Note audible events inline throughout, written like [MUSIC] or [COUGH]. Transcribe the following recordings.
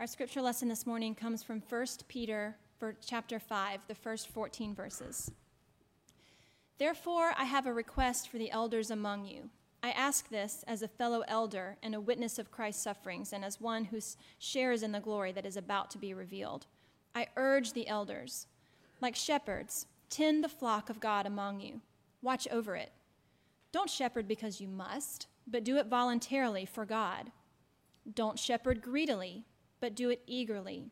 Our scripture lesson this morning comes from 1 Peter chapter 5, the first 14 verses. Therefore, I have a request for the elders among you. I ask this as a fellow elder and a witness of Christ's sufferings, and as one who shares in the glory that is about to be revealed. I urge the elders, like shepherds, tend the flock of God among you. Watch over it. Don't shepherd because you must, but do it voluntarily for God. Don't shepherd greedily, but do it eagerly.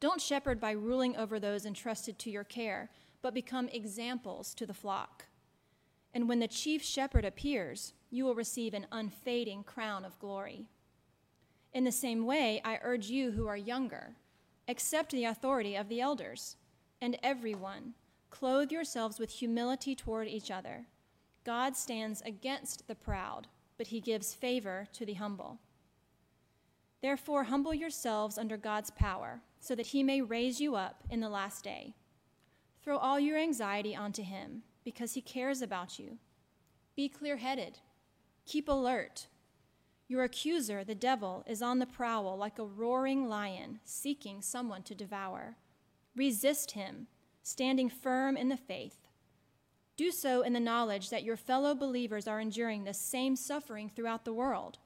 Don't shepherd by ruling over those entrusted to your care, but become examples to the flock. And when the chief shepherd appears, you will receive an unfading crown of glory. In the same way, I urge you who are younger, accept the authority of the elders, and everyone, clothe yourselves with humility toward each other. God stands against the proud, but he gives favor to the humble. Therefore, humble yourselves under God's power, so that he may raise you up in the last day. Throw all your anxiety onto him, because he cares about you. Be clear headed, keep alert. Your accuser, the devil, is on the prowl like a roaring lion, seeking someone to devour. Resist him, standing firm in the faith. Do so in the knowledge that your fellow believers are enduring the same suffering throughout the world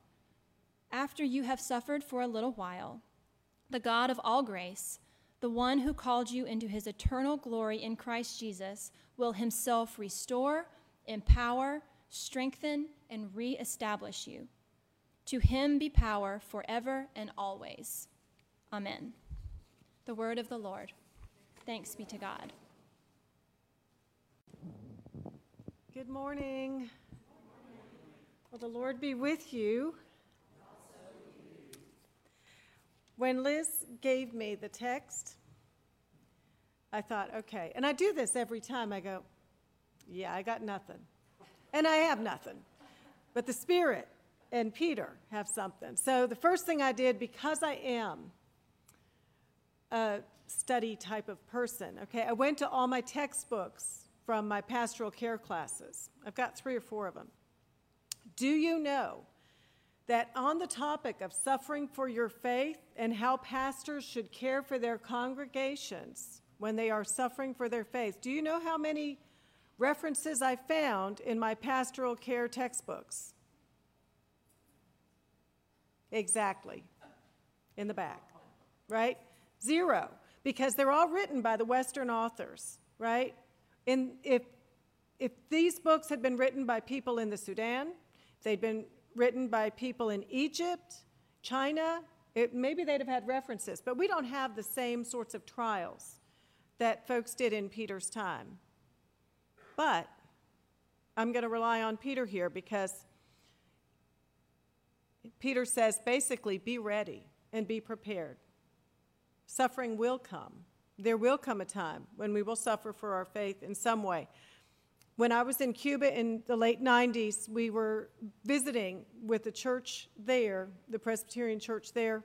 after you have suffered for a little while, the God of all grace, the one who called you into his eternal glory in Christ Jesus, will himself restore, empower, strengthen, and reestablish you. To him be power forever and always. Amen. The word of the Lord. Thanks be to God. Good morning. Well, the Lord be with you. When Liz gave me the text, I thought, okay. And I do this every time. I go, yeah, I got nothing. And I have nothing. But the Spirit and Peter have something. So the first thing I did, because I am a study type of person, okay, I went to all my textbooks from my pastoral care classes. I've got three or four of them. Do you know that on the topic of suffering for your faith and how pastors should care for their congregations when they are suffering for their faith, do you know how many references I found in my pastoral care textbooks? Exactly. In the back, right? Zero, because they're all written by the Western authors, right? And if, if these books had been written by people in the Sudan, they'd been written by people in Egypt, China, it, maybe they'd have had references, but we don't have the same sorts of trials that folks did in Peter's time. But I'm going to rely on Peter here because Peter says basically be ready and be prepared. Suffering will come. There will come a time when we will suffer for our faith in some way. When I was in Cuba in the late 90s, we were visiting with the church there, the Presbyterian church there,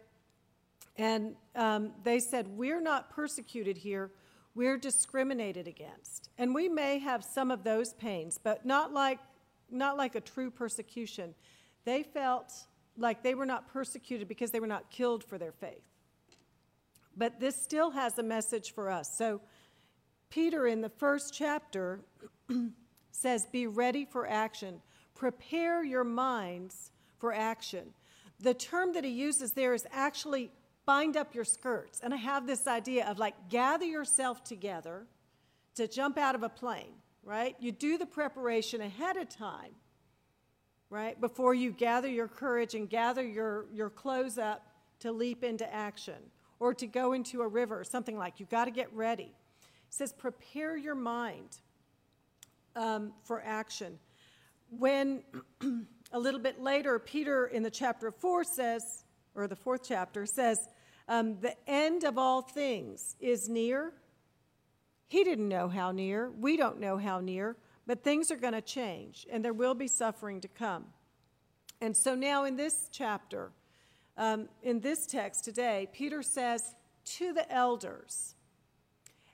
and um, they said, We're not persecuted here, we're discriminated against. And we may have some of those pains, but not like, not like a true persecution. They felt like they were not persecuted because they were not killed for their faith. But this still has a message for us. So, Peter, in the first chapter, [CLEARS THROAT] says, Be ready for action. Prepare your minds for action. The term that he uses there is actually bind up your skirts. And I have this idea of like gather yourself together to jump out of a plane, right? You do the preparation ahead of time, right? Before you gather your courage and gather your, your clothes up to leap into action or to go into a river, or something like you've got to get ready. It says, prepare your mind um, for action. When [CLEARS THROAT] a little bit later, Peter in the chapter 4 says, or the fourth chapter says, um, the end of all things is near. He didn't know how near. We don't know how near, but things are going to change and there will be suffering to come. And so now in this chapter, um, in this text today, Peter says to the elders,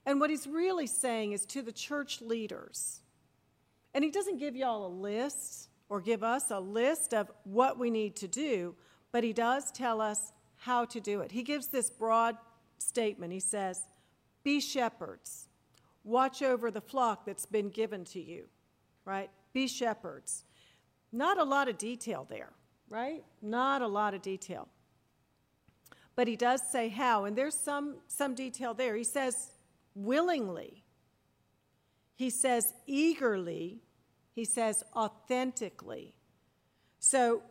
and what he's really saying is to the church leaders. And he doesn't give y'all a list or give us a list of what we need to do, but he does tell us how to do it. He gives this broad statement. He says, Be shepherds, watch over the flock that's been given to you, right? Be shepherds. Not a lot of detail there, right? Not a lot of detail. But he does say how, and there's some, some detail there. He says, willingly. He says, eagerly. He says, authentically. So,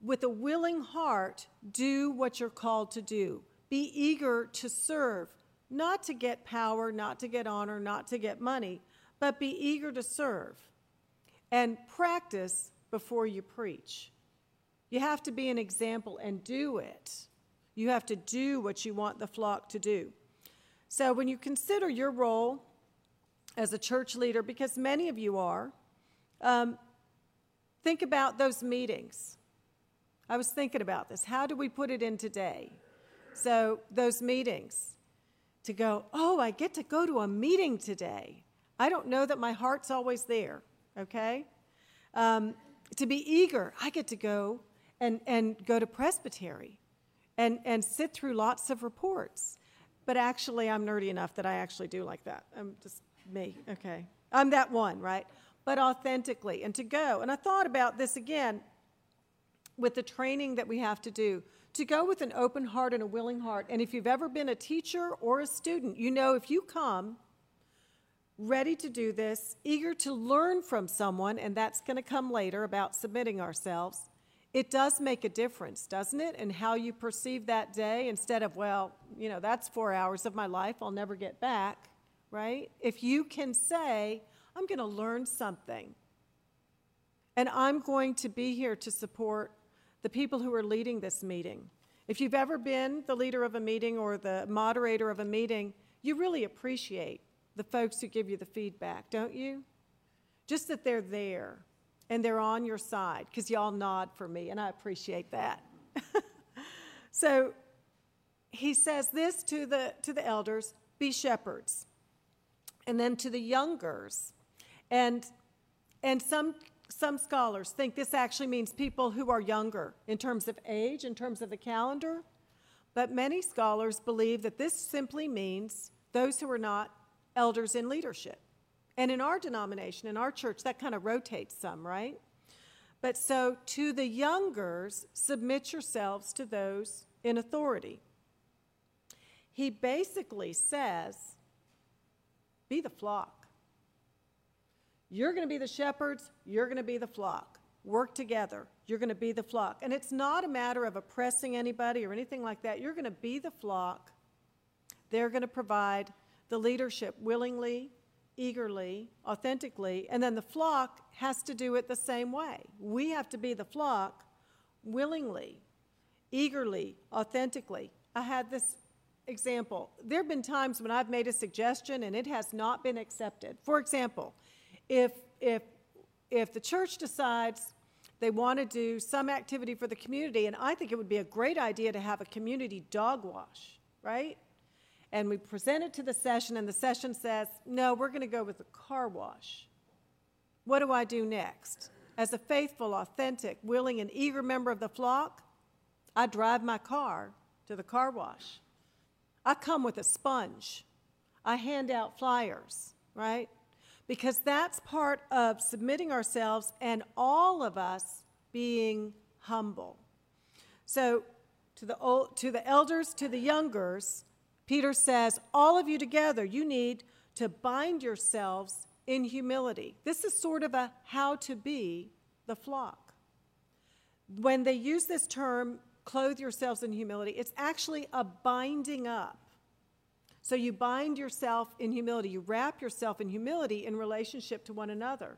with a willing heart, do what you're called to do. Be eager to serve, not to get power, not to get honor, not to get money, but be eager to serve. And practice before you preach. You have to be an example and do it. You have to do what you want the flock to do. So when you consider your role as a church leader, because many of you are, um, think about those meetings. I was thinking about this. How do we put it in today? So, those meetings, to go, oh, I get to go to a meeting today. I don't know that my heart's always there, okay? Um, to be eager, I get to go and, and go to presbytery and, and sit through lots of reports. But actually, I'm nerdy enough that I actually do like that. I'm just me, okay. I'm that one, right? But authentically, and to go. And I thought about this again with the training that we have to do to go with an open heart and a willing heart. And if you've ever been a teacher or a student, you know if you come ready to do this, eager to learn from someone, and that's going to come later about submitting ourselves, it does make a difference, doesn't it? And how you perceive that day instead of, well, you know, that's four hours of my life I'll never get back, right? If you can say, I'm going to learn something, and I'm going to be here to support the people who are leading this meeting. If you've ever been the leader of a meeting or the moderator of a meeting, you really appreciate the folks who give you the feedback, don't you? Just that they're there and they're on your side because y'all nod for me, and I appreciate that. [LAUGHS] so he says this to the, to the elders be shepherds. And then to the youngers. And, and some, some scholars think this actually means people who are younger in terms of age, in terms of the calendar. But many scholars believe that this simply means those who are not elders in leadership. And in our denomination, in our church, that kind of rotates some, right? But so to the youngers, submit yourselves to those in authority. He basically says, be the flock. You're going to be the shepherds, you're going to be the flock. Work together. You're going to be the flock. And it's not a matter of oppressing anybody or anything like that. You're going to be the flock. They're going to provide the leadership willingly eagerly, authentically, and then the flock has to do it the same way. We have to be the flock willingly, eagerly, authentically. I had this example. There have been times when I've made a suggestion and it has not been accepted. For example, if if if the church decides they want to do some activity for the community, and I think it would be a great idea to have a community dog wash, right? and we present it to the session, and the session says, No, we're going to go with the car wash. What do I do next? As a faithful, authentic, willing, and eager member of the flock, I drive my car to the car wash. I come with a sponge. I hand out flyers, right? Because that's part of submitting ourselves and all of us being humble. So, to the, old, to the elders, to the youngers, Peter says, All of you together, you need to bind yourselves in humility. This is sort of a how to be the flock. When they use this term, clothe yourselves in humility, it's actually a binding up. So you bind yourself in humility, you wrap yourself in humility in relationship to one another.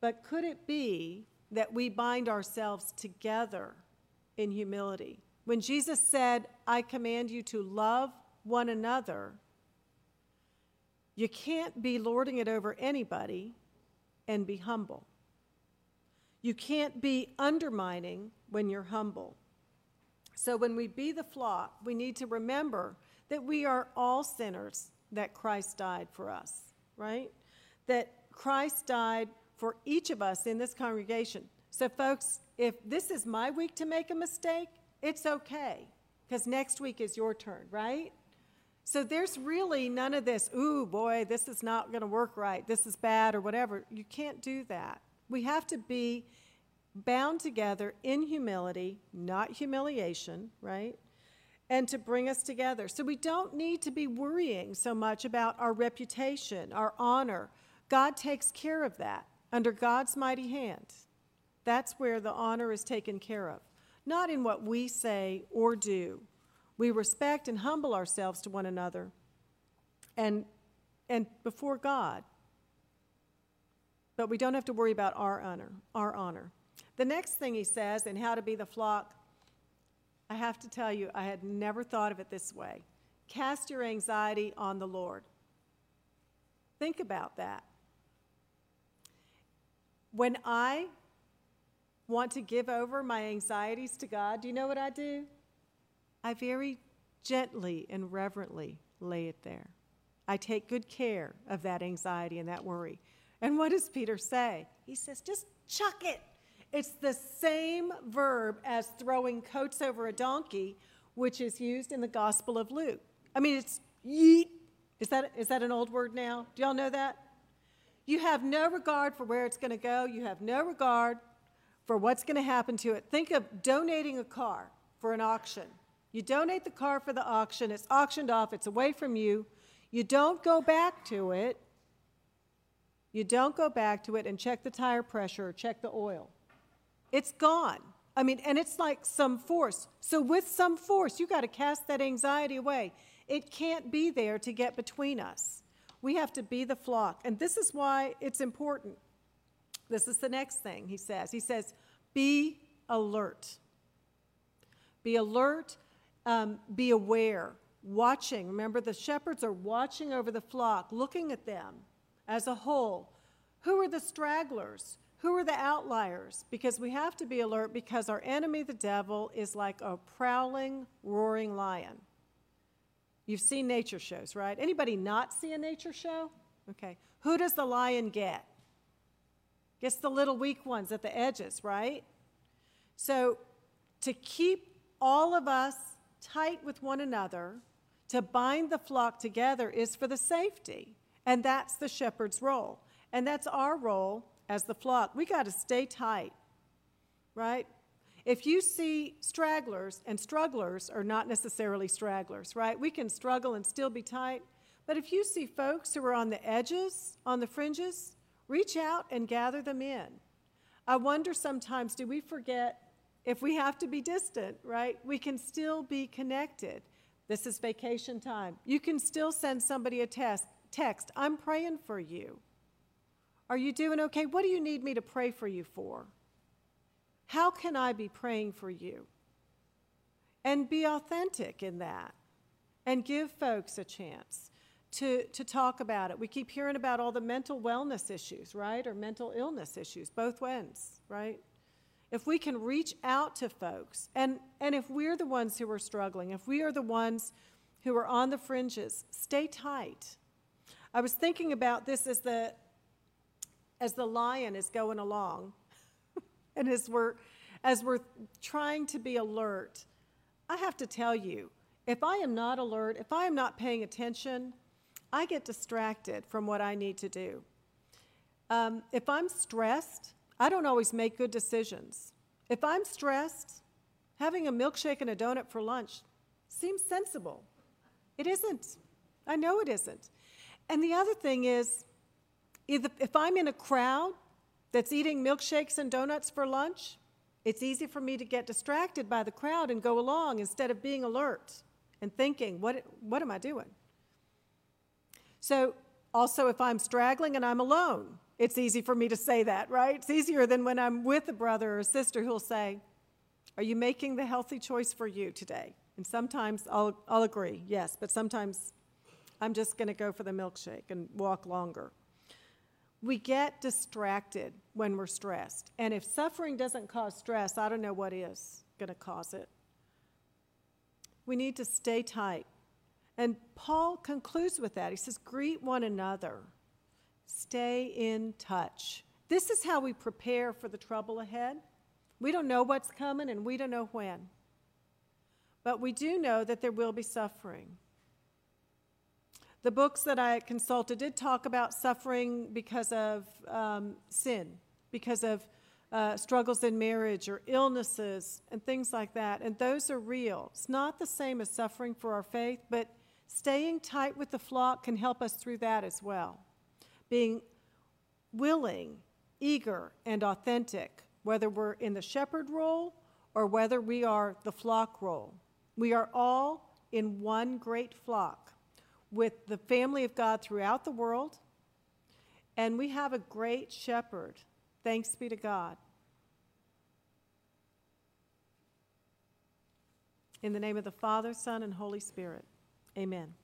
But could it be that we bind ourselves together in humility? When Jesus said, I command you to love one another, you can't be lording it over anybody and be humble. You can't be undermining when you're humble. So when we be the flock, we need to remember that we are all sinners that Christ died for us, right? That Christ died for each of us in this congregation. So, folks, if this is my week to make a mistake, it's okay, because next week is your turn, right? So there's really none of this, ooh, boy, this is not going to work right, this is bad, or whatever. You can't do that. We have to be bound together in humility, not humiliation, right? And to bring us together. So we don't need to be worrying so much about our reputation, our honor. God takes care of that under God's mighty hand. That's where the honor is taken care of, not in what we say or do. We respect and humble ourselves to one another and, and before God. But we don't have to worry about our honor, our honor. The next thing he says in how to be the flock, I have to tell you, I had never thought of it this way. Cast your anxiety on the Lord. Think about that. When I want to give over my anxieties to God, do you know what I do? I very gently and reverently lay it there. I take good care of that anxiety and that worry. And what does Peter say? He says, just chuck it. It's the same verb as throwing coats over a donkey, which is used in the Gospel of Luke. I mean, it's yeet. Is that, is that an old word now? Do y'all know that? You have no regard for where it's going to go. You have no regard for what's going to happen to it. Think of donating a car for an auction. You donate the car for the auction, it's auctioned off, it's away from you. You don't go back to it. You don't go back to it and check the tire pressure or check the oil. It's gone. I mean, and it's like some force. So, with some force, you got to cast that anxiety away. It can't be there to get between us. We have to be the flock. And this is why it's important. This is the next thing he says. He says, Be alert. Be alert, um, be aware, watching. Remember, the shepherds are watching over the flock, looking at them as a whole. Who are the stragglers? Who are the outliers? Because we have to be alert because our enemy, the devil, is like a prowling, roaring lion. You've seen nature shows, right? Anybody not see a nature show? Okay. Who does the lion get? Gets the little weak ones at the edges, right? So to keep all of us tight with one another, to bind the flock together is for the safety. And that's the shepherd's role. And that's our role as the flock. We got to stay tight, right? If you see stragglers, and strugglers are not necessarily stragglers, right? We can struggle and still be tight. But if you see folks who are on the edges, on the fringes, reach out and gather them in. I wonder sometimes do we forget if we have to be distant, right? We can still be connected. This is vacation time. You can still send somebody a test, text, I'm praying for you. Are you doing okay? What do you need me to pray for you for? How can I be praying for you? And be authentic in that and give folks a chance to, to talk about it. We keep hearing about all the mental wellness issues, right? Or mental illness issues, both ends, right? If we can reach out to folks, and, and if we're the ones who are struggling, if we are the ones who are on the fringes, stay tight. I was thinking about this as the, as the lion is going along, [LAUGHS] and as we're, as we're trying to be alert. I have to tell you, if I am not alert, if I am not paying attention, I get distracted from what I need to do. Um, if I'm stressed, I don't always make good decisions. If I'm stressed, having a milkshake and a donut for lunch seems sensible. It isn't. I know it isn't. And the other thing is, if I'm in a crowd that's eating milkshakes and donuts for lunch, it's easy for me to get distracted by the crowd and go along instead of being alert and thinking, what, what am I doing? So, also, if I'm straggling and I'm alone, it's easy for me to say that, right? It's easier than when I'm with a brother or a sister who'll say, Are you making the healthy choice for you today? And sometimes I'll, I'll agree, yes, but sometimes I'm just going to go for the milkshake and walk longer. We get distracted when we're stressed. And if suffering doesn't cause stress, I don't know what is going to cause it. We need to stay tight and Paul concludes with that. He says, Greet one another, stay in touch. This is how we prepare for the trouble ahead. We don't know what's coming and we don't know when. But we do know that there will be suffering. The books that I consulted did talk about suffering because of um, sin, because of uh, struggles in marriage or illnesses and things like that. And those are real. It's not the same as suffering for our faith, but staying tight with the flock can help us through that as well. Being willing, eager, and authentic, whether we're in the shepherd role or whether we are the flock role. We are all in one great flock with the family of God throughout the world, and we have a great shepherd. Thanks be to God. In the name of the Father, Son, and Holy Spirit, amen.